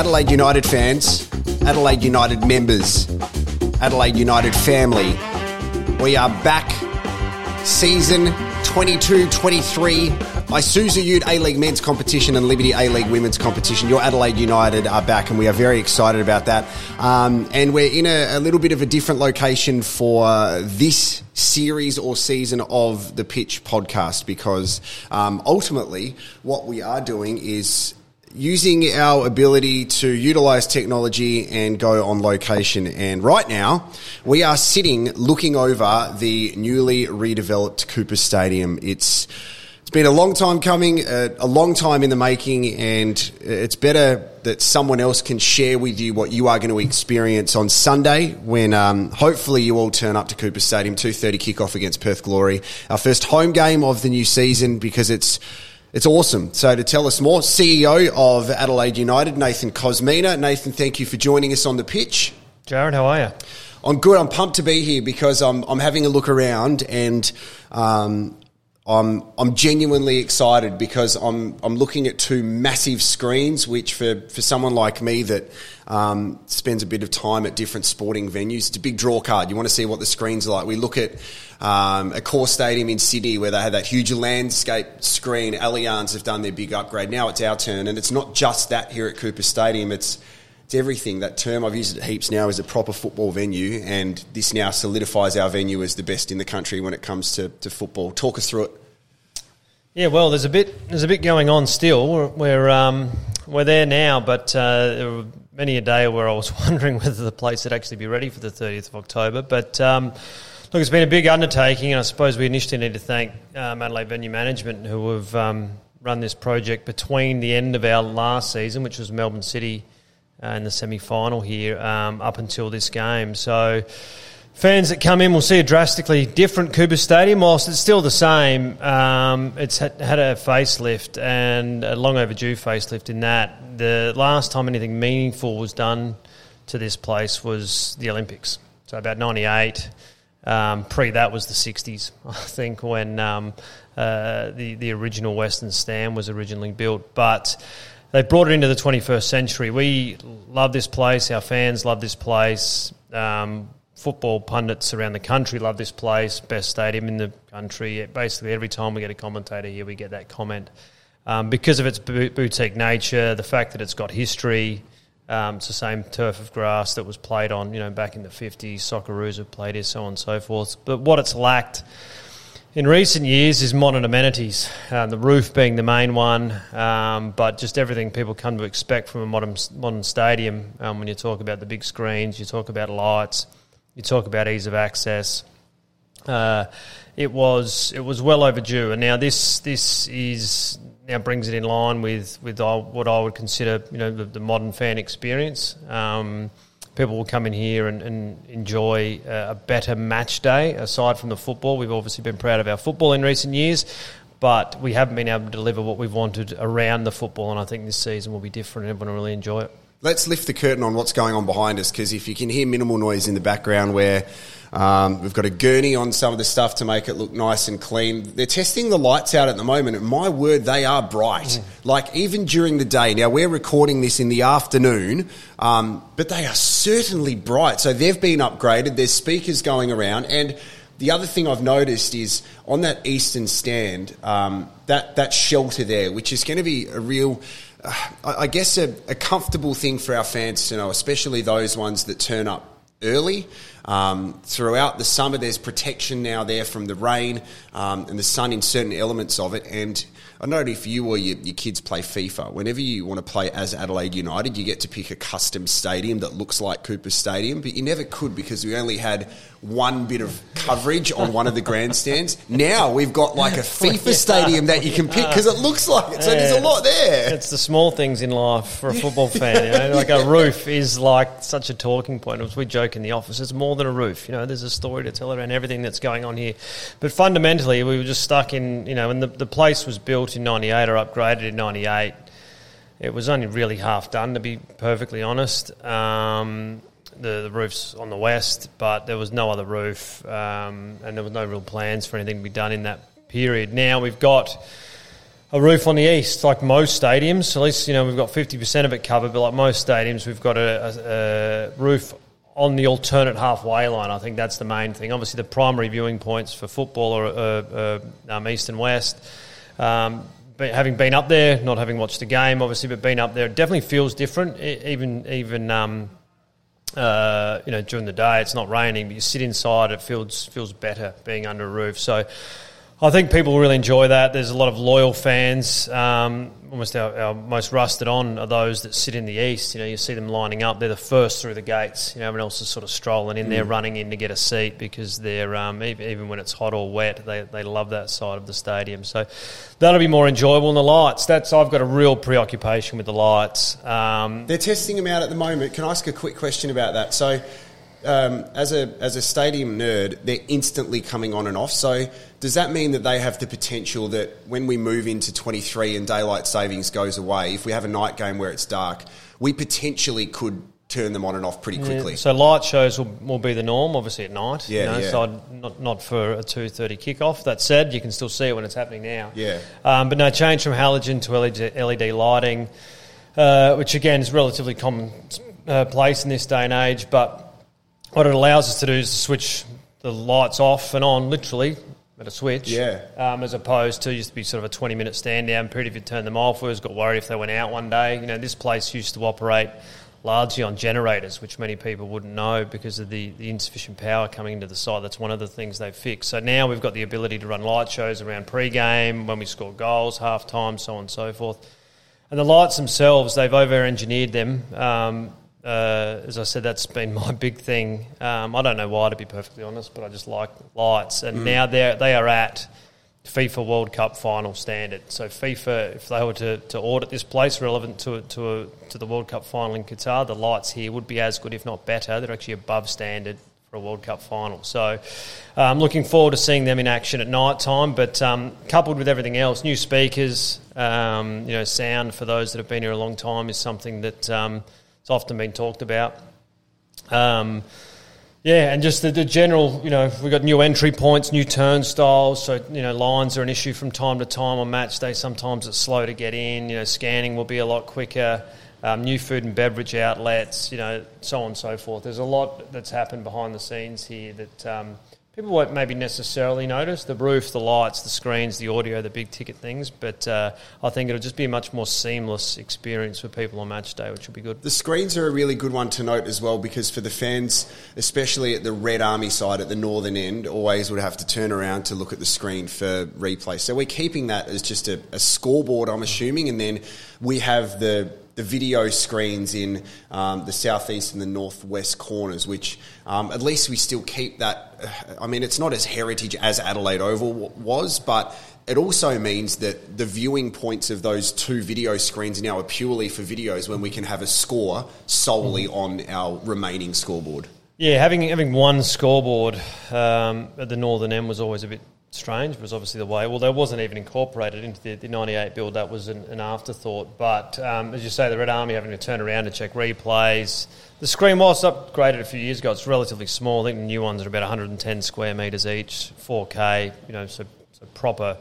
Adelaide United fans, Adelaide United members, Adelaide United family, we are back. Season 22 23 Isuzu Ute A League men's competition and Liberty A League women's competition. Your Adelaide United are back, and we are very excited about that. Um, and we're in a, a, little bit of a different location for this series or season of the Pitch podcast because um, ultimately, what we are doing is using our ability to utilize technology and go on location. And right now, we are sitting looking over the newly redeveloped Coopers Stadium. It's it's been a long time coming, uh, a long time in the making, and it's better that someone else can share with you what you are going to experience on Sunday when um, hopefully you all turn up to Coopers Stadium, 2.30 kickoff against Perth Glory. Our first home game of the new season because it's it's awesome. So to tell us more, CEO of Adelaide United, Nathan Kosmina. Nathan, thank you for joining us on the pitch. Jarrod, how are you? I'm good. I'm pumped to be here because I'm, I'm having a look around and um, I'm I'm genuinely excited because I'm I'm looking at two massive screens, which for, for someone like me that um, spends a bit of time at different sporting venues, it's a big draw card. You want to see what the screens are like. We look at um, Accor stadium in Sydney where they had that huge landscape screen. Allianz have done their big upgrade. Now it's our turn, and it's not just that here at Coopers Stadium. It's it's everything. That term I've used it heaps now is a proper football venue, and this now solidifies our venue as the best in the country when it comes to, to football. Talk us through it. Yeah, well, there's a bit there's a bit going on still. We're we're, um, we're there now, but uh, there were many a day where I was wondering whether the place would actually be ready for the 30th of October. But um, Look, it's been a big undertaking, and I suppose we initially need to thank um, Adelaide Venue Management who have um, run this project between the end of our last season, which was Melbourne City uh, in the semi final here, um, up until this game. So, fans that come in will see a drastically different Coopers Stadium. Whilst it's still the same, um, it's had, a facelift and a long overdue facelift in that. The last time anything meaningful was done to this place was the Olympics. So, about 98. Um, pre that was the 60s, I think, when um, uh, the, the original Western Stand was originally built. But they brought it into the 21st century. We love this place, our fans love this place. Um, football pundits around the country love this place, best stadium in the country. Basically, every time we get a commentator here, we get that comment. Um, because of its boutique nature, the fact that it's got history, um, it's the same turf of grass that was played on, you know, back in the 50s. Socceroos have played here, so on and so forth. But what it's lacked in recent years is modern amenities, um, the roof being the main one, um, but just everything people come to expect from a modern, modern stadium. Um, when you talk about the big screens, you talk about lights, you talk about ease of access. Uh, it was it was well overdue, and now this this is now brings it in line with with what I would consider you know the, the modern fan experience. Um, people will come in here and, and enjoy a better match day aside from the football. We've obviously been proud of our football in recent years, but we haven't been able to deliver what we've wanted around the football, and I think this season will be different. and Everyone will really enjoy it. Let's lift the curtain on what's going on behind us because if you can hear minimal noise in the background where um, we've got a gurney on some of the stuff to make it look nice and clean. They're testing the lights out at the moment, and my word, they are bright. Mm. Like even during the day. Now we're recording this in the afternoon, um, but they are certainly bright. So they've been upgraded. There's speakers going around, and the other thing I've noticed is on that eastern stand, um, that that shelter there, which is going to be a real. I guess a, a comfortable thing for our fans to know, especially those ones that turn up early. Um, throughout the summer, there's protection now there from the rain um, and the sun in certain elements of it. And I know if you or your, your, kids play FIFA. Whenever you want to play as Adelaide United, you get to pick a custom stadium that looks like Coopers Stadium, but you never could because we only had one bit of coverage on one of the grandstands. Now we've got like a FIFA stadium that you can pick because it looks like it. So there's a lot there. It's the small things in life for a football fan. You know? Like a roof is like such a talking point. As we joke in the office, it's more than a roof. You know, there's a story to tell around everything that's going on here. But fundamentally, we were just stuck in, you know, and the, the place was built in 98 or upgraded in 98, it was only really half done, to be perfectly honest. Um, the, the roof's on the west, but there was no other roof, um, and there was no real plans for anything to be done in that period. Now we've got a roof on the east, like most stadiums. At least you know we've got fifty percent of it covered, but like most stadiums, we've got a, a, a roof on the alternate halfway line. I think that's the main thing. Obviously, the primary viewing points for football are uh, uh, um, east and west. Um, but having been up there, not having watched the game, obviously, but being up there, it definitely feels different. even even um, uh, you know during the day, it's not raining, but you sit inside, it feels feels better being under a roof. So. I think people really enjoy that. There's a lot of loyal fans. Um, almost our, our, most rusted on are those that sit in the east. You know, you see them lining up. They're the first through the gates. You know, everyone else is sort of strolling in mm. there, running in to get a seat because they're um, even when it's hot or wet, they, they love that side of the stadium. So that'll be more enjoyable. And the lights. That's I've got a real preoccupation with the lights. Um, they're testing them out at the moment. Can I ask a quick question about that? So um, as a as a stadium nerd, they're instantly coming on and off. So does that mean that they have the potential that when we move into 23 and daylight savings goes away, if we have a night game where it's dark, we potentially could turn them on and off pretty quickly. Yeah. So light shows will, will be the norm, obviously at night. Yeah, you know, yeah. So not not for a two thirty kickoff. That said, you can still see it when it's happening now. Yeah. Um, but no change from halogen to LED, LED lighting, uh, which again is relatively common uh, place in this day and age, but what it allows us to do is to switch the lights off and on literally at a switch. Yeah. Um, as opposed to used to be sort of a 20 minute stand down period if you turn them off. We always got worried if they went out one day. You know, this place used to operate largely on generators, which many people wouldn't know because of the, the insufficient power coming into the site. That's one of the things they've fixed. So now we've got the ability to run light shows around pre-game, when we score goals, half time, so on and so forth. And the lights themselves, they've over engineered them. Um, uh, as I said, that's been my big thing. Um, I don't know why, to be perfectly honest, but I just like lights. And mm. now they they are at FIFA World Cup final standard. So FIFA, if they were to, to audit this place relevant to to a, to the World Cup final in Qatar, the lights here would be as good, if not better. They're actually above standard for a World Cup final. So I'm um, looking forward to seeing them in action at night time. But um, coupled with everything else, new speakers, um, you know, sound for those that have been here a long time is something that um, it's often been talked about. Um, yeah, and just the, the, general, you know, we've got new entry points, new turnstiles. So, you know, lines are an issue from time to time on match day. Sometimes it's slow to get in. You know, scanning will be a lot quicker. Um, new food and beverage outlets, you know, so on and so forth. There's a lot that's happened behind the scenes here that um, people won't maybe necessarily notice the roof, the lights, the screens, the audio, the big ticket things. But uh, I think it'll just be a much more seamless experience for people on match day, which will be good. The screens are a really good one to note as well because for the fans, especially at the Red Army side at the northern end, always would have to turn around to look at the screen for replay. So we're keeping that as just a, a scoreboard, I'm assuming, and then we have the the video screens in um, the southeast and the northwest corners, which um, at least we still keep that. I mean, it's not as heritage as Adelaide Oval was, but it also means that the viewing points of those two video screens now are purely for videos when we can have a score solely mm. on our remaining scoreboard. Yeah, having having one scoreboard um, at the northern end was always a bit strange was obviously the way. Well, that wasn't even incorporated into the, the 98 build. That was an, an afterthought. But um, as you say, the Red Army having to turn around to check replays. The screen was upgraded a few years ago. It's relatively small. I think the new ones are about 110 square metres each, 4K, you know, so, so proper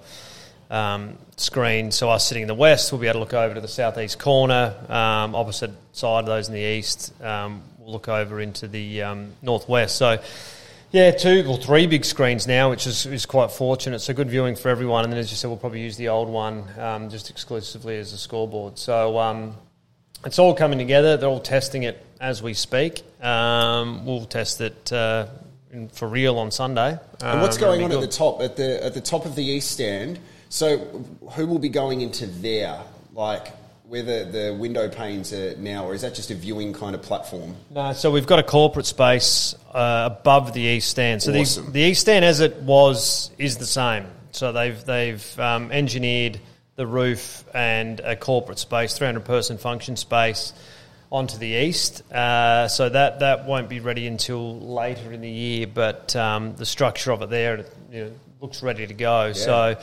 um, screen. So us sitting in the west, we'll be able to look over to the southeast corner. Um, opposite side of those in the east, um, we'll look over into the um, northwest. So yeah, two or three big screens now, which is, is quite fortunate. So good viewing for everyone. And then, as you said, we'll probably use the old one um, just exclusively as a scoreboard. So um, it's all coming together. They're all testing it as we speak. Um, we'll test it uh, in, for real on Sunday. And what's um, going on good. at the top at the at the top of the east stand? So who will be going into there? Like where the, window panes are now, or is that just a viewing kind of platform? No, so we've got a corporate space uh, above the east stand. So awesome. the, the east stand, as it was, is the same. So they've they've um, engineered the roof and a corporate space, 300 person function space onto the east. Uh, so that that won't be ready until later in the year, but um, the structure of it there you know, looks ready to go. Yeah. So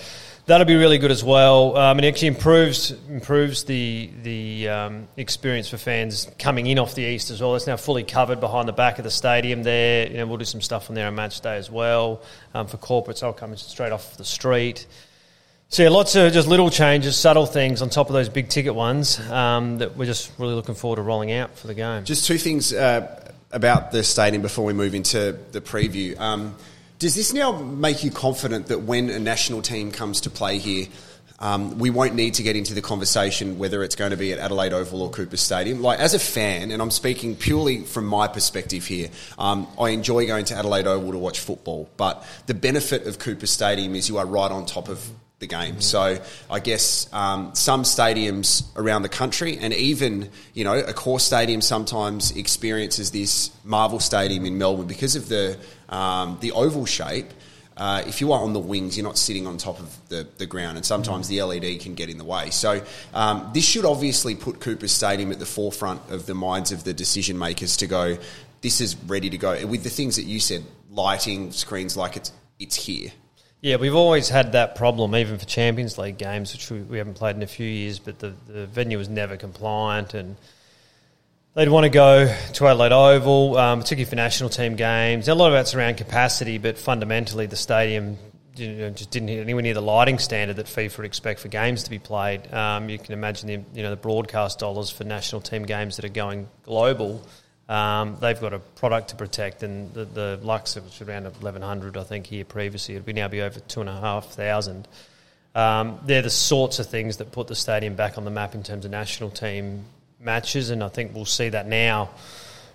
That'll be really good as well. Um, it actually improves improves the the um, experience for fans coming in off the east as well. It's now fully covered behind the back of the stadium. There, you know, we'll do some stuff on there on match day as well. Um, for corporates, I'll come straight off the street. So yeah, lots of just little changes, subtle things on top of those big ticket ones um, that we're just really looking forward to rolling out for the game. Just two things uh, about the stadium before we move into the preview. Does this now make you confident that when a national team comes to play here, um, we won't need to get into the conversation whether it's going to be at Adelaide Oval or Coopers Stadium. Like as a fan, and I'm speaking purely from my perspective here, um, I enjoy going to Adelaide Oval to watch football. But the benefit of Coopers Stadium is you are right on top of the game. So I guess um, some stadiums around the country, and even you know Accor stadium sometimes experiences this Marvel Stadium in Melbourne because of the um, the oval shape. Uh, if you are on the wings, you're not sitting on top of the, the ground, and sometimes the LED can get in the way. So, um, this should obviously put Coopers Stadium at the forefront of the minds of the decision makers to go, this is ready to go. With the things that you said, lighting, screens, like it's, it's here. Yeah, we've always had that problem, even for Champions League games, which we, we haven't played in a few years, but the, the venue was never compliant and they'd want to go to Adelaide Oval, um, particularly for national team games. A lot of that's around capacity, but fundamentally the stadium you know, just didn't hit anywhere near the lighting standard that FIFA would expect for games to be played. Um, you can imagine the you know the broadcast dollars for national team games that are going global. Um, they've got a product to protect, and the, the Lux was around 1,100, I think, here previously. It'll be now be over 2,500. Um, they're the sorts of things that put the stadium back on the map in terms of national team matches, and I think we'll see that now.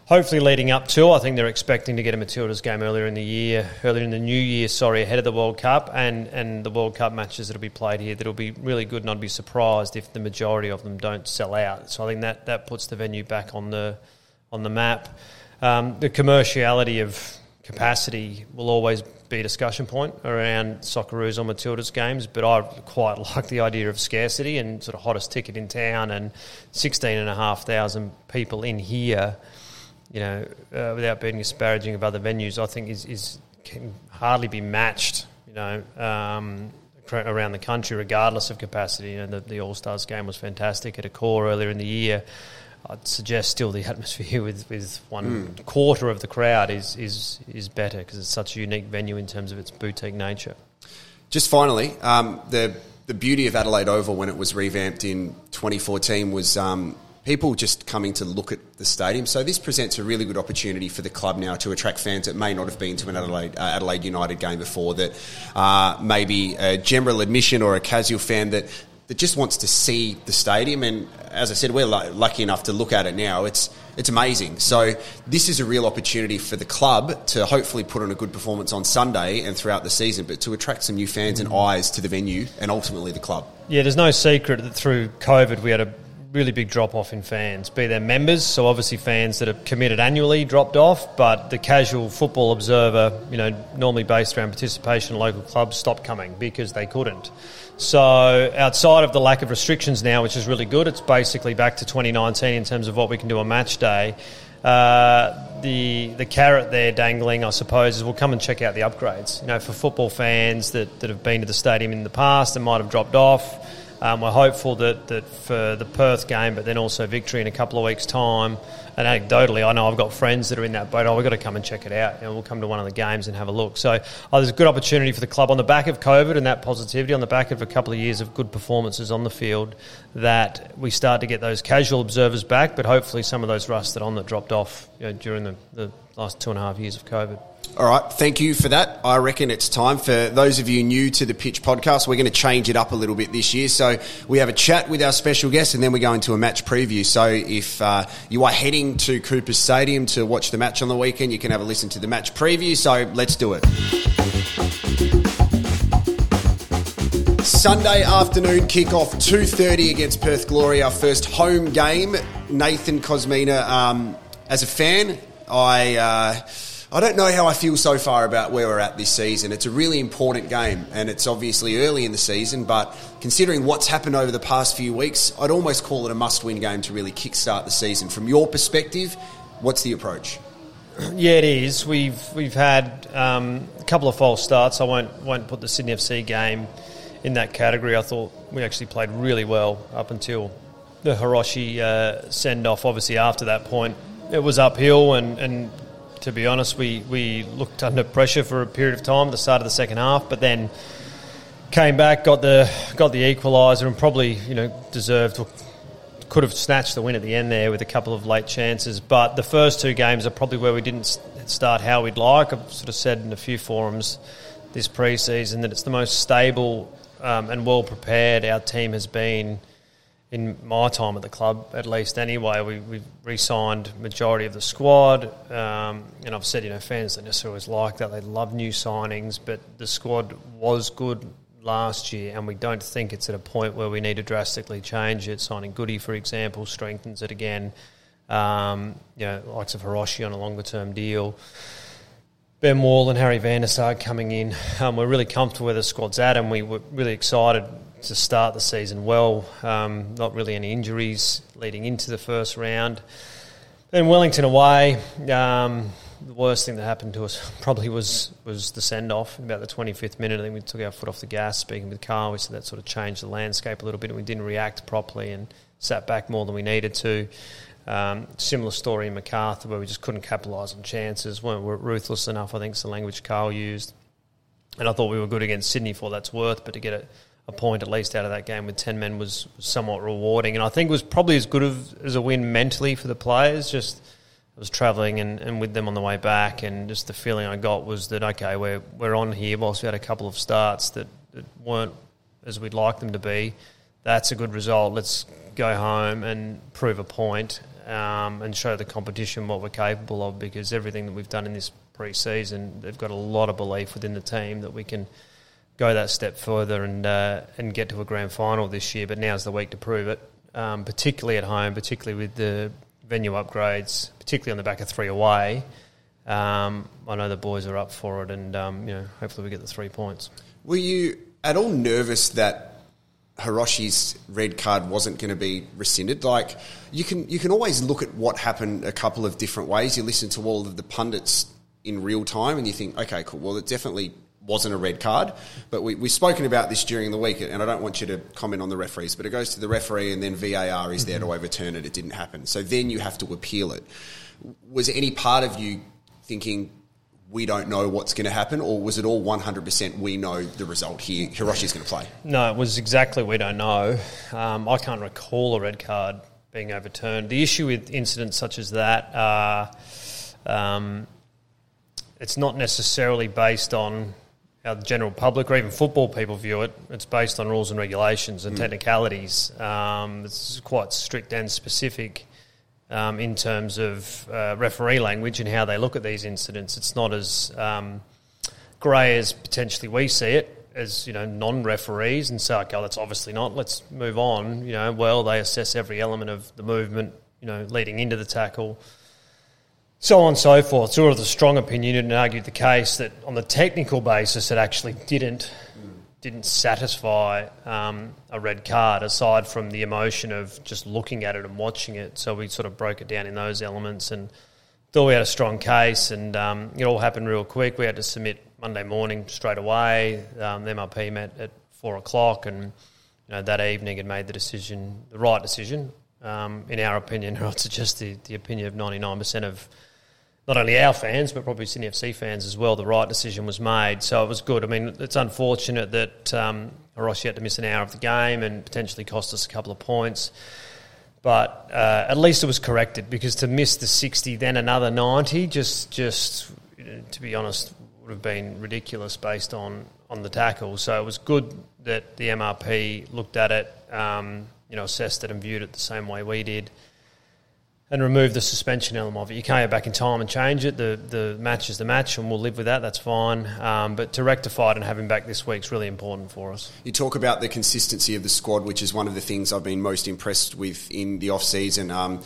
Hopefully, leading up to, I think they're expecting to get a Matildas game earlier in the year, earlier in the new year, sorry, ahead of the World Cup, and, and the World Cup matches that'll be played here. That'll be really good, and I'd be surprised if the majority of them don't sell out. So I think that, that puts the venue back on the on the map. Um, the commerciality of capacity will always be a discussion point around Socceroos or Matildas games, but I quite like the idea of scarcity and sort of hottest ticket in town and 16,500 people in here, you know, uh, without being disparaging of other venues, I think is, is can hardly be matched, you know, um, around the country, regardless of capacity. You know, the, the All Stars game was fantastic at Accor earlier in the year. I'd suggest still the atmosphere with, with one mm. quarter of the crowd is is is better because it's such a unique venue in terms of its boutique nature. Just finally, um, the the beauty of Adelaide Oval when it was revamped in 2014 was um, people just coming to look at the stadium. So this presents a really good opportunity for the club now to attract fans that may not have been to an Adelaide, uh, Adelaide United game before. That uh, maybe a general admission or a casual fan that that just wants to see the stadium. And as I said, we're lucky enough to look at it now. It's it's amazing. So this is a real opportunity for the club to hopefully put on a good performance on Sunday and throughout the season, but to attract some new fans and mm. eyes to the venue and ultimately the club. Yeah, there's no secret that through COVID we had a really big drop off in fans, be they members, so obviously fans that are committed annually dropped off, but the casual football observer, you know, normally based around participation in local clubs, stopped coming because they couldn't. So outside of the lack of restrictions now, which is really good, it's basically back to 2019 in terms of what we can do on match day. Uh, the the carrot there dangling, I suppose, is we'll come and check out the upgrades. You know, for football fans that, that have been to the stadium in the past and might have dropped off, um, we're hopeful that, that for the Perth game, but then also victory in a couple of weeks' time, and anecdotally, I know I've got friends that are in that boat. Oh, we've got to come and check it out. And we'll come to one of the games and have a look. So oh, there's a good opportunity for the club on the back of COVID and that positivity, on the back of a couple of years of good performances on the field, that we start to get those casual observers back, but hopefully some of those rusted on that dropped off you know, during the, the last two and a half years of COVID. All right, thank you for that. I reckon it's time for those of you new to the Pitch podcast. We're going to change it up a little bit this year. So we have a chat with our special guest, and then we go into a match preview. So if uh, you are heading to Coopers Stadium to watch the match on the weekend, you can have a listen to the match preview. So let's do it. Sunday afternoon kickoff, 2.30 against Perth Glory, our first home game. Nathan Kosmina, um, as a fan, I... Uh, I don't know how I feel so far about where we're at this season. It's a really important game, and it's obviously early in the season, but considering what's happened over the past few weeks, I'd almost call it a must win game to really kickstart the season. From your perspective, what's the approach? Yeah, it is. We've we've had um, a couple of false starts. I won't won't put the Sydney FC game in that category. I thought we actually played really well up until the Hiroshi uh, send off. Obviously, after that point, it was uphill, and, and to be honest. We, we looked under pressure for a period of time at the start of the second half, but then came back, got the got the equaliser, and probably you know deserved could have snatched the win at the end there with a couple of late chances. But the first two games are probably where we didn't start how we'd like. I've sort of said in a few forums this preseason that it's the most stable um, and well prepared our team has been in my time at the club, at least anyway. We, we re-signed majority of the squad, um, and I've said you know fans don't necessarily like that. They love new signings, but the squad was good last year, and we don't think it's at a point where we need to drastically change it. Signing Goody, for example, strengthens it again. Um, you know, likes of Hiroshi on a longer term deal. Ben Wall and Harry van der Saag coming in. Um, we're really comfortable where the squad's at, and we were really excited to start the season well. Um, not really any injuries leading into the first round. Then Wellington away. Um, the worst thing that happened to us probably was was the send off about the 25th minute. I think we took our foot off the gas. Speaking with Carl, we said that sort of changed the landscape a little bit, and we didn't react properly and sat back more than we needed to. Um, similar story in Macarthur where we just couldn't capitalise on chances, weren't ruthless enough. I think is the language Carl used, and I thought we were good against Sydney for that's worth, but to get a, a point at least out of that game with ten men was, somewhat rewarding, and I think it was probably as good of, as a win mentally for the players. Just I was travelling and, and with them on the way back, and just the feeling I got was that okay, we're we're on here. Whilst we had a couple of starts that, that weren't as we'd like them to be, that's a good result. Let's go home and prove a point um, and show the competition what we're capable of because everything that we've done in this pre-season, they've got a lot of belief within the team that we can go that step further and uh, and get to a grand final this year. But now's the week to prove it, um, particularly at home, particularly with the venue upgrades, particularly on the back of three away. Um, I know the boys are up for it, and um, you know, hopefully we get the three points. Were you at all nervous that Hiroshi's red card wasn't going to be rescinded. Like you can you can always look at what happened a couple of different ways. You listen to all of the pundits in real time, and you think, okay, cool. Well, it definitely wasn't a red card. But we, we've spoken about this during the week, and I don't want you to comment on the referees, but it goes to the referee, and then VAR is there to overturn it. It didn't happen. So then you have to appeal it. Was any part of you thinking we don't know what's going to happen, or was it all 100% we know the result here? Hiroshi's going to play? No, it was exactly we don't know. Um, I can't recall a red card being overturned. The issue with incidents such as that are um, it's not necessarily based on how the general public or even football people view it. It's based on rules and regulations and mm. technicalities. Um, it's quite strict and specific um, in terms of uh, referee language and how they look at these incidents. It's not as um, grey as potentially we see it as you know non-referees and say, okay, that's obviously not. Let's move on. You know, well they assess every element of the movement. You know, leading into the tackle. So on and so forth. Sort of the strong opinion and argued the case that on the technical basis it actually didn't didn't satisfy um, a red card aside from the emotion of just looking at it and watching it. So we sort of broke it down in those elements and thought we had a strong case. And um, it all happened real quick. We had to submit Monday morning straight away. Um, the MRP met at four o'clock, and you know that evening had made the decision, the right decision, um, in our opinion. Or it's just the, the opinion of ninety nine percent of not only our fans, but probably Sydney FC fans as well, the right decision was made. So it was good. I mean, it's unfortunate that um, Hiroshi had to miss an hour of the game and potentially cost us a couple of points. But uh, at least it was corrected because to miss the 60, then another 90, just, just to be honest, would have been ridiculous based on, on the tackle. So it was good that the MRP looked at it, um, you know, assessed it and viewed it the same way we did and remove the suspension element of it. You can't go back in time and change it. The the match is the match, and we'll live with that. That's fine. Um, but to rectify it and have him back this week is really important for us. You talk about the consistency of the squad, which is one of the things I've been most impressed with in the off season. Um,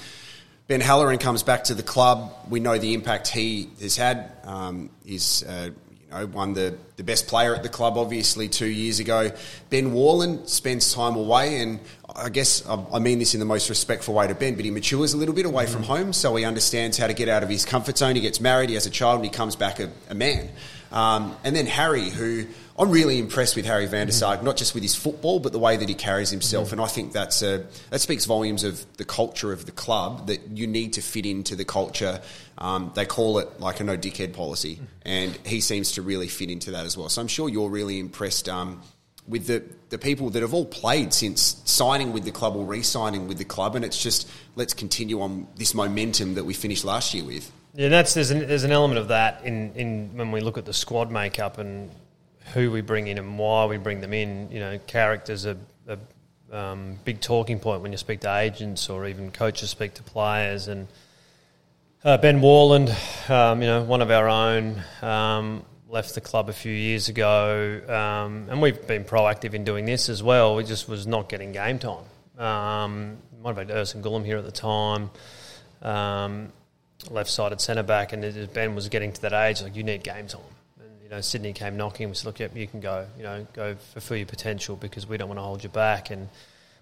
ben Halloran comes back to the club. We know the impact he has had. Um, he's uh, know, won the, the best player at the club, obviously, two years ago. Ben Warland spends time away, and I guess I mean this in the most respectful way to Ben, but he matures a little bit away mm-hmm. from home, so he understands how to get out of his comfort zone. He gets married, he has a child, and he comes back a, a man. Um, and then Harry, who I'm really impressed with Harry van der Saag, not just with his football, but the way that he carries himself. And I think that's a, that speaks volumes of the culture of the club that you need to fit into the culture. Um, they call it like a no dickhead policy, and he seems to really fit into that as well. So I'm sure you're really impressed um, with the, the people that have all played since signing with the club or re-signing with the club, and it's just let's continue on this momentum that we finished last year with. Yeah, that's there's an, there's an element of that in, in when we look at the squad makeup and who we bring in and why we bring them in. You know, characters are a um, big talking point when you speak to agents or even coaches speak to players. And uh, Ben Warland, um, you know, one of our own, um, left the club a few years ago, um, and we've been proactive in doing this as well. We just was not getting game time. Um, might have had Ersan Gulum here at the time. Um, left-sided centre back, and Ben was getting to that age like you need game time you know, Sydney came knocking. We said, look, yep, you can go. You know, go fulfill your potential because we don't want to hold you back. And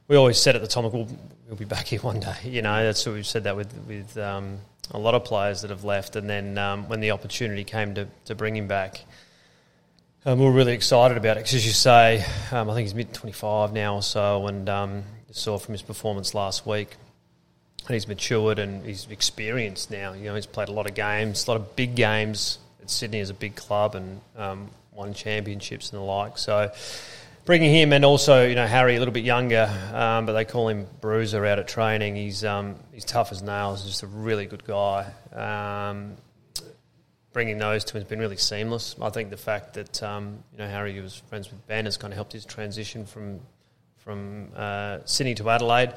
we always said at the time, we'll, we'll be back here one day. You know, that's what we've said that with with um, a lot of players that have left. And then um, when the opportunity came to, to bring him back, um, we're really excited about it. Because as you say, um, I think he's mid 25 now or so, and um, saw from his performance last week. And he's matured and he's experienced now. You know, he's played a lot of games, a lot of big games Sydney is a big club and um, won championships and the like. So bringing him and also you know Harry a little bit younger, um, but they call him Bruiser out at training. He's um, he's tough as nails. Just a really good guy. Um, bringing those two has been really seamless. I think the fact that um, you know Harry was friends with Ben has kind of helped his transition from from uh, Sydney to Adelaide.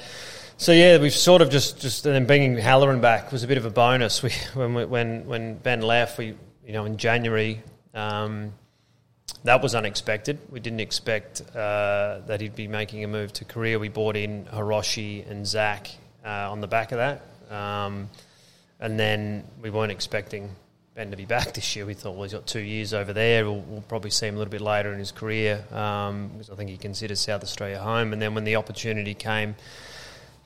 So yeah, we've sort of just just and then bringing Halloran back was a bit of a bonus. We when we, when when Ben left, we you know, in January, um, that was unexpected. We didn't expect uh, that he'd be making a move to Korea. We bought in Hiroshi and Zach uh, on the back of that. Um, and then we weren't expecting Ben to be back this year. We thought, well, he's got two years over there. We'll, we'll probably see him a little bit later in his career um, because I think he considers South Australia home. And then when the opportunity came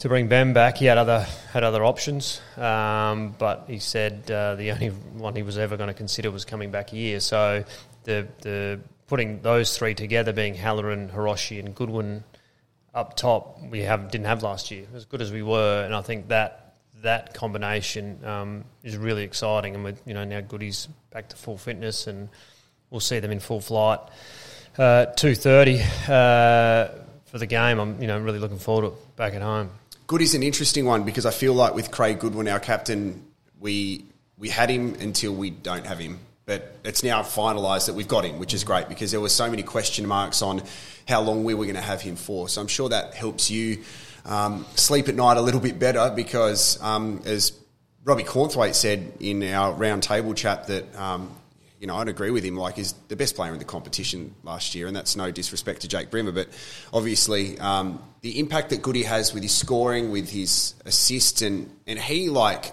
to bring Ben back. He had other had other options, um, but he said uh, the only one he was ever going to consider was coming back here. So the the putting those three together, being Halloran, Hiroshi, and Goodwin up top, we have didn't have last year as good as we were, and I think that that combination um, is really exciting. And with you know now Goody's back to full fitness, and we'll see them in full flight. Uh, Two thirty uh, for the game. I'm you know really looking forward to it back at home. Good is an interesting one because I feel like with Craig Goodwin, our captain, we we had him until we don't have him. But it's now finalised that we've got him, which is great because there were so many question marks on how long we were going to have him for. So I'm sure that helps you um, sleep at night a little bit better because, um, as Robbie Cornthwaite said in our round table chat, that um, you know, I'd agree with him. Like, he's the best player in the competition last year, and that's no disrespect to Jake Brimmer, but obviously um, the impact that Goody has with his scoring, with his assists, and and he like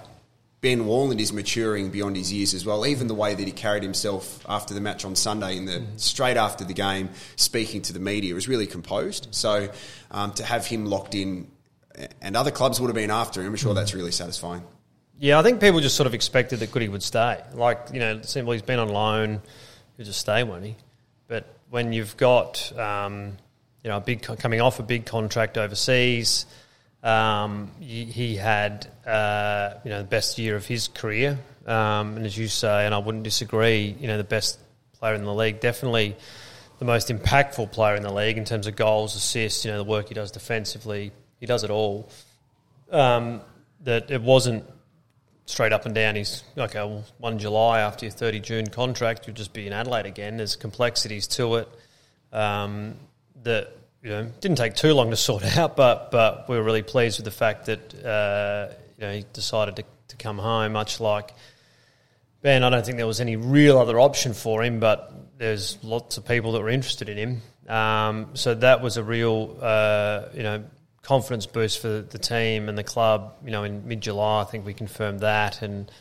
Ben Warland is maturing beyond his years as well. Even the way that he carried himself after the match on Sunday, in the mm. straight after the game, speaking to the media, was really composed. So um, to have him locked in, and other clubs would have been after him, I'm sure mm. that's really satisfying. Yeah, I think people just sort of expected that Goody would stay. Like, you know, simply he's been on loan, he'll just stay, won't he? But when you've got, um, you know, a big coming off a big contract overseas, um, he, had, uh, you know, the best year of his career. Um, and as you say, and I wouldn't disagree, you know, the best player in the league, definitely the most impactful player in the league in terms of goals, assists, you know, the work he does defensively. He does it all. Um, that it wasn't straight up and down. He's okay. Well, one July after your thirty June contract, you'll just be in Adelaide again. There's complexities to it um, that you know didn't take too long to sort out, but but we were really pleased with the fact that uh, you know he decided to, to come home. Much like Ben, I don't think there was any real other option for him, but there's lots of people that were interested in him. Um, so that was a real uh, you know confidence boost for the team and the club. You know, in mid July, I think we confirmed that, and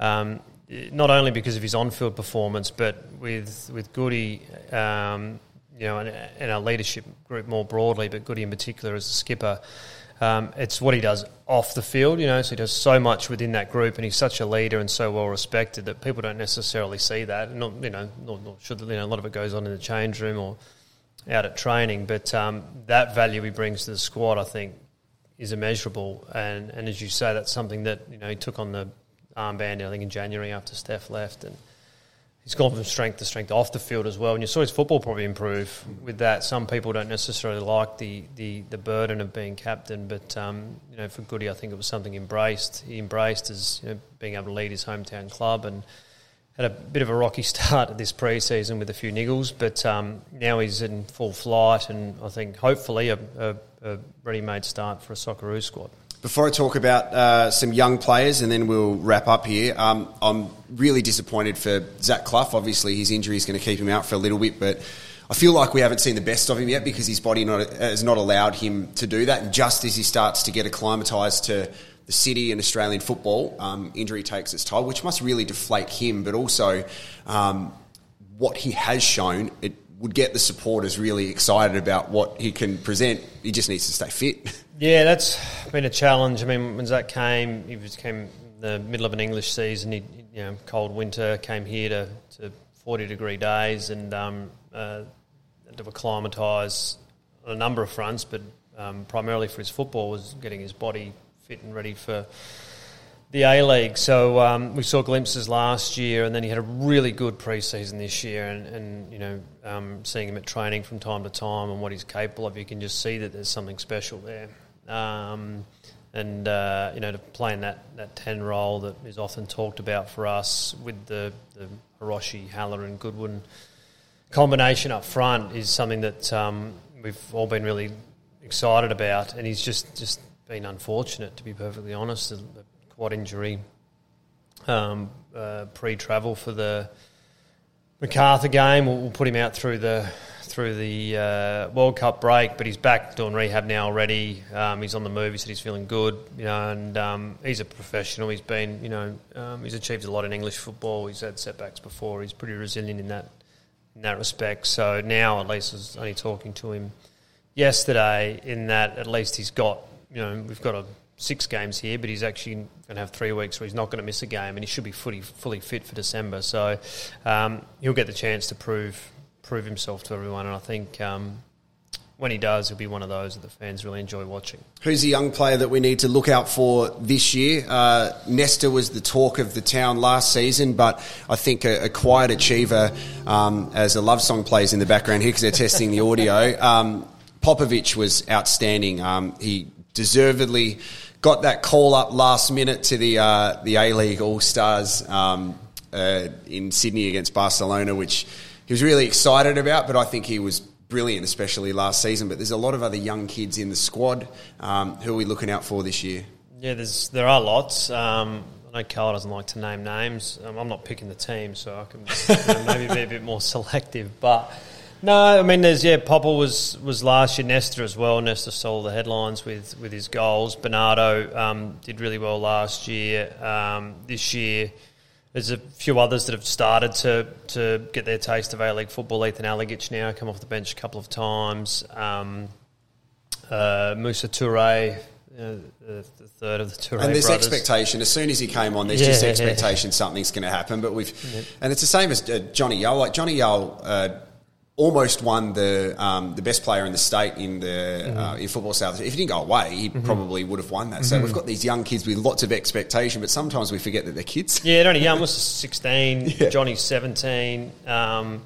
um, not only because of his on-field performance, but with with Goody, um, you know, and, our leadership group more broadly, but Goody in particular as a skipper. Um, it's what he does off the field, you know. So he does so much within that group, and he's such a leader and so well respected that people don't necessarily see that. Not, you know, nor should you know, a lot of it goes on in the change room or out at training. But um, that value he brings to the squad, I think, is immeasurable. And, and as you say, that's something that you know he took on the armband. I think in January after Steph left, and he's gone from strength to strength off the field as well. And you saw his football probably improve with that. Some people don't necessarily like the, the, the burden of being captain, but um, you know, for Goody, I think it was something embraced. He embraced as you know, being able to lead his hometown club and had a bit of a rocky start at this pre-season with a few niggles, but um, now he's in full flight, and I think hopefully a, a, a ready-made start for a Socceroo squad. Before I talk about uh, some young players, and then we'll wrap up here, um, I'm really disappointed for Zach Clough. Obviously, his injury is going to keep him out for a little bit, but I feel like we haven't seen the best of him yet because his body not, has not allowed him to do that. And just as he starts to get acclimatised to the city and Australian football, um, injury takes its toll, which must really deflate him, but also um, what he has shown. It would get the supporters really excited about what he can present. He just needs to stay fit. Yeah, that's been a challenge. I mean, when Zach came, he was came in the middle of an English season. He, you know, cold winter, came here to, to forty degree days, and um, uh, to acclimatise on a number of fronts, but um, primarily for his football was getting his body fit and ready for the A League. So um, we saw glimpses last year, and then he had a really good preseason this year. And, and you know, um, seeing him at training from time to time and what he's capable of, you can just see that there's something special there. Um, and uh, you know, to play in that, that ten role that is often talked about for us with the the Hiroshi, Halloran, and Goodwin combination up front is something that um, we've all been really excited about. And he's just just been unfortunate, to be perfectly honest the quad injury um, uh, pre-travel for the Macarthur game. We'll, we'll, put him out through the through the uh, World Cup break, but he's back doing rehab now already. Um, he's on the move. He said he's feeling good, you know, and um, he's a professional. He's been, you know, um, he's achieved a lot in English football. He's had setbacks before. He's pretty resilient in that in that respect. So now, at least, I was only talking to him yesterday. In that, at least he's got, you know, we've got a six games here, but he's actually going to have three weeks where he's not going to miss a game, and he should be fully fully fit for December. So um, he'll get the chance to prove prove himself to everyone, and I think. Um, when he does, he'll be one of those that the fans really enjoy watching. Who's a young player that we need to look out for this year? Uh, Nesta was the talk of the town last season, but I think a, a quiet achiever, um, as a love song plays in the background here because they're testing the audio. Um, Popovic was outstanding. Um, he deservedly got that call up last minute to the uh, the A League All Stars um, uh, in Sydney against Barcelona, which he was really excited about. But I think he was brilliant, especially last season. But there's a lot of other young kids in the squad. Um, who are we looking out for this year? Yeah, there's there are lots. Um, I know Carl doesn't like to name names. Um, I'm not picking the team, so I can you know, maybe be a bit more selective. But no, I mean, there's yeah. Popple was was last year. Nesta as well. Nesta stole the headlines with with his goals. Bernardo um, did really well last year. Um, this year, there's a few others that have started to to get their taste of A League football. Ethan Alagich now come off the bench a couple of times. Um, uh, Musa Toure, uh, the, third of the Toure And there's brothers. expectation. As soon as he came on, there's Yeah, just yeah. expectation something's going to happen. But we've, and it's the same as uh, Johnny Yull. Like Johnny Yull. Almost won the um, the best player in the state in the Mm-hmm. uh, in football south. If he didn't go away, he probably would have won that. So Mm-hmm. we've got these young kids with lots of expectation, but sometimes we forget that they're kids. Yeah, only young was 16, Yeah. Johnny's 17. Um,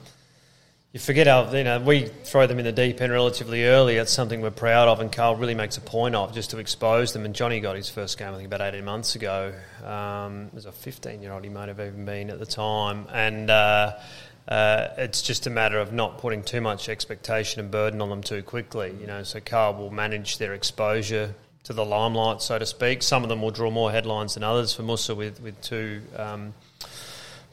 you forget how, you know, we throw them in the deep end relatively early. That's something we're proud of, and Carl really makes a point of just to expose them. And Johnny got his first game, I think, about 18 months ago. Um, as a 15 year old, he might have even been at the time. And uh, uh, it's just a matter of not putting too much expectation and burden on them too quickly. You know, so Carl will manage their exposure to the limelight, so to speak. Some of them will draw more headlines than others. For Musa, with with two um,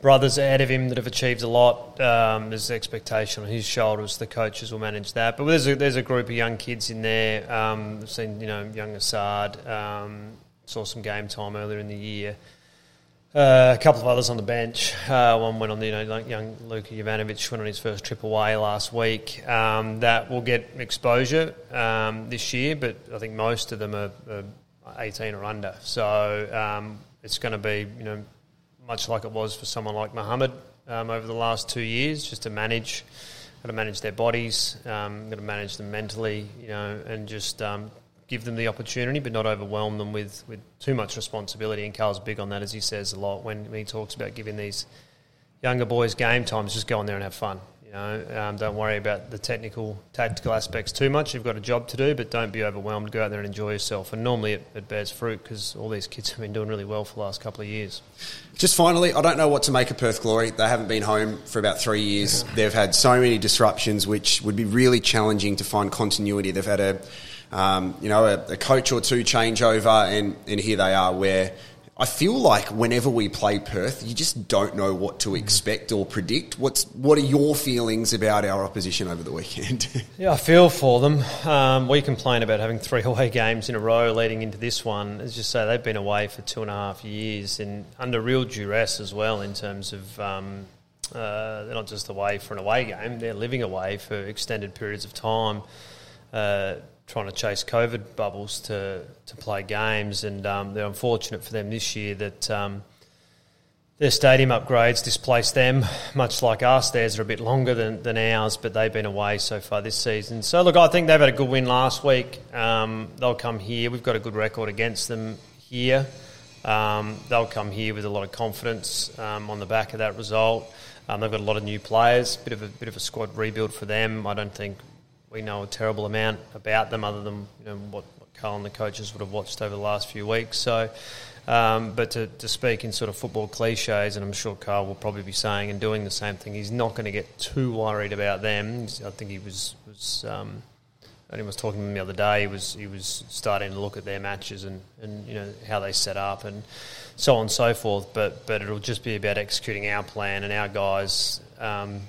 brothers ahead of him that have achieved a lot, um, there's expectation on his shoulders. The coaches will manage that. But there's a, there's a group of young kids in there. Um, I've seen you know young Assad. Um, saw some game time earlier in the year. Uh, a couple of others on the bench. Uh, one went on the, you know, young Luka Jovanovic went on his first trip away last week. Um, that will get exposure um, this year, but I think most of them are, are 18 or under. So um, it's going to be, you know, much like it was for someone like Mohammed um, over the last two years, just to manage, got to manage their bodies, um, got to manage them mentally, you know, and just um, give them the opportunity, but not overwhelm them with, with too much responsibility. And Carl's big on that, as he says a lot when, when he talks about giving these younger boys game times, just go on there and have fun. You know, um, don't worry about the technical, tactical aspects too much. You've got a job to do, but don't be overwhelmed. Go out there and enjoy yourself. And normally it, it bears fruit because all these kids have been doing really well for the last couple of years. Just finally, I don't know what to make of Perth Glory. They haven't been home for about three years. They've had so many disruptions, which would be really challenging to find continuity. They've had a, um, you know, a, a coach or two changeover, and, and here they are where I feel like whenever we play Perth, you just don't know what to expect or predict. What's what are your feelings about our opposition over the weekend? yeah, I feel for them. Um, we complain about having three away games in a row leading into this one. As you say, they've been away for two and a half years and under real duress as well in terms of. Um, uh, they're not just away for an away game; they're living away for extended periods of time. Uh, trying to chase COVID bubbles to, to play games, and um, they're unfortunate for them this year that um, their stadium upgrades displaced them, much like us. Theirs are a bit longer than, than ours, but they've been away so far this season. So, look, I think they've had a good win last week. Um, they'll come here. We've got a good record against them here. Um, they'll come here with a lot of confidence um, on the back of that result. Um, they've got a lot of new players, bit of a bit of a squad rebuild for them. I don't think we know a terrible amount about them, other than you know, what, what Carl and the coaches would have watched over the last few weeks. So, um, but to, to speak in sort of football cliches, and I'm sure Carl will probably be saying and doing the same thing, he's not going to get too worried about them. I think he was was. Um, and he was talking to him the other day. He was he was starting to look at their matches and, and you know how they set up and so on and so forth. But but it'll just be about executing our plan and our guys um,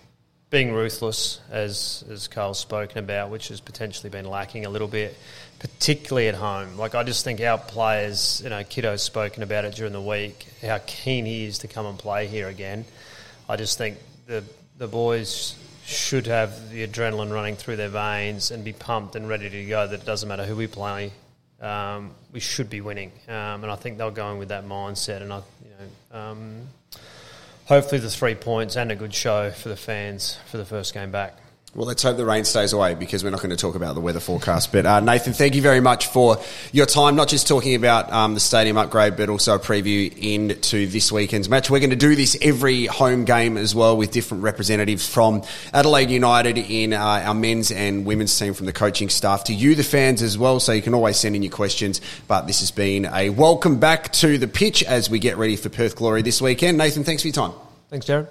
being ruthless, as as Carl's spoken about, which has potentially been lacking a little bit, particularly at home. Like I just think our players, you know, Kiddo's spoken about it during the week, how keen he is to come and play here again. I just think the the boys should have the adrenaline running through their veins and be pumped and ready to go. That it doesn't matter who we play, um, we should be winning, um, and I think they're going with that mindset. And I, you know. Um, hopefully the three points and a good show for the fans for the first game back. Well, let's hope the rain stays away because we're not going to talk about the weather forecast. But uh, Nathan, thank you very much for your time, not just talking about um, the stadium upgrade, but also a preview into this weekend's match. We're going to do this every home game as well with different representatives from Adelaide United in uh, our men's and women's team from the coaching staff to you, the fans, as well. So you can always send in your questions. But this has been a welcome back to the pitch as we get ready for Perth Glory this weekend. Nathan, thanks for your time. Thanks, Jarrod.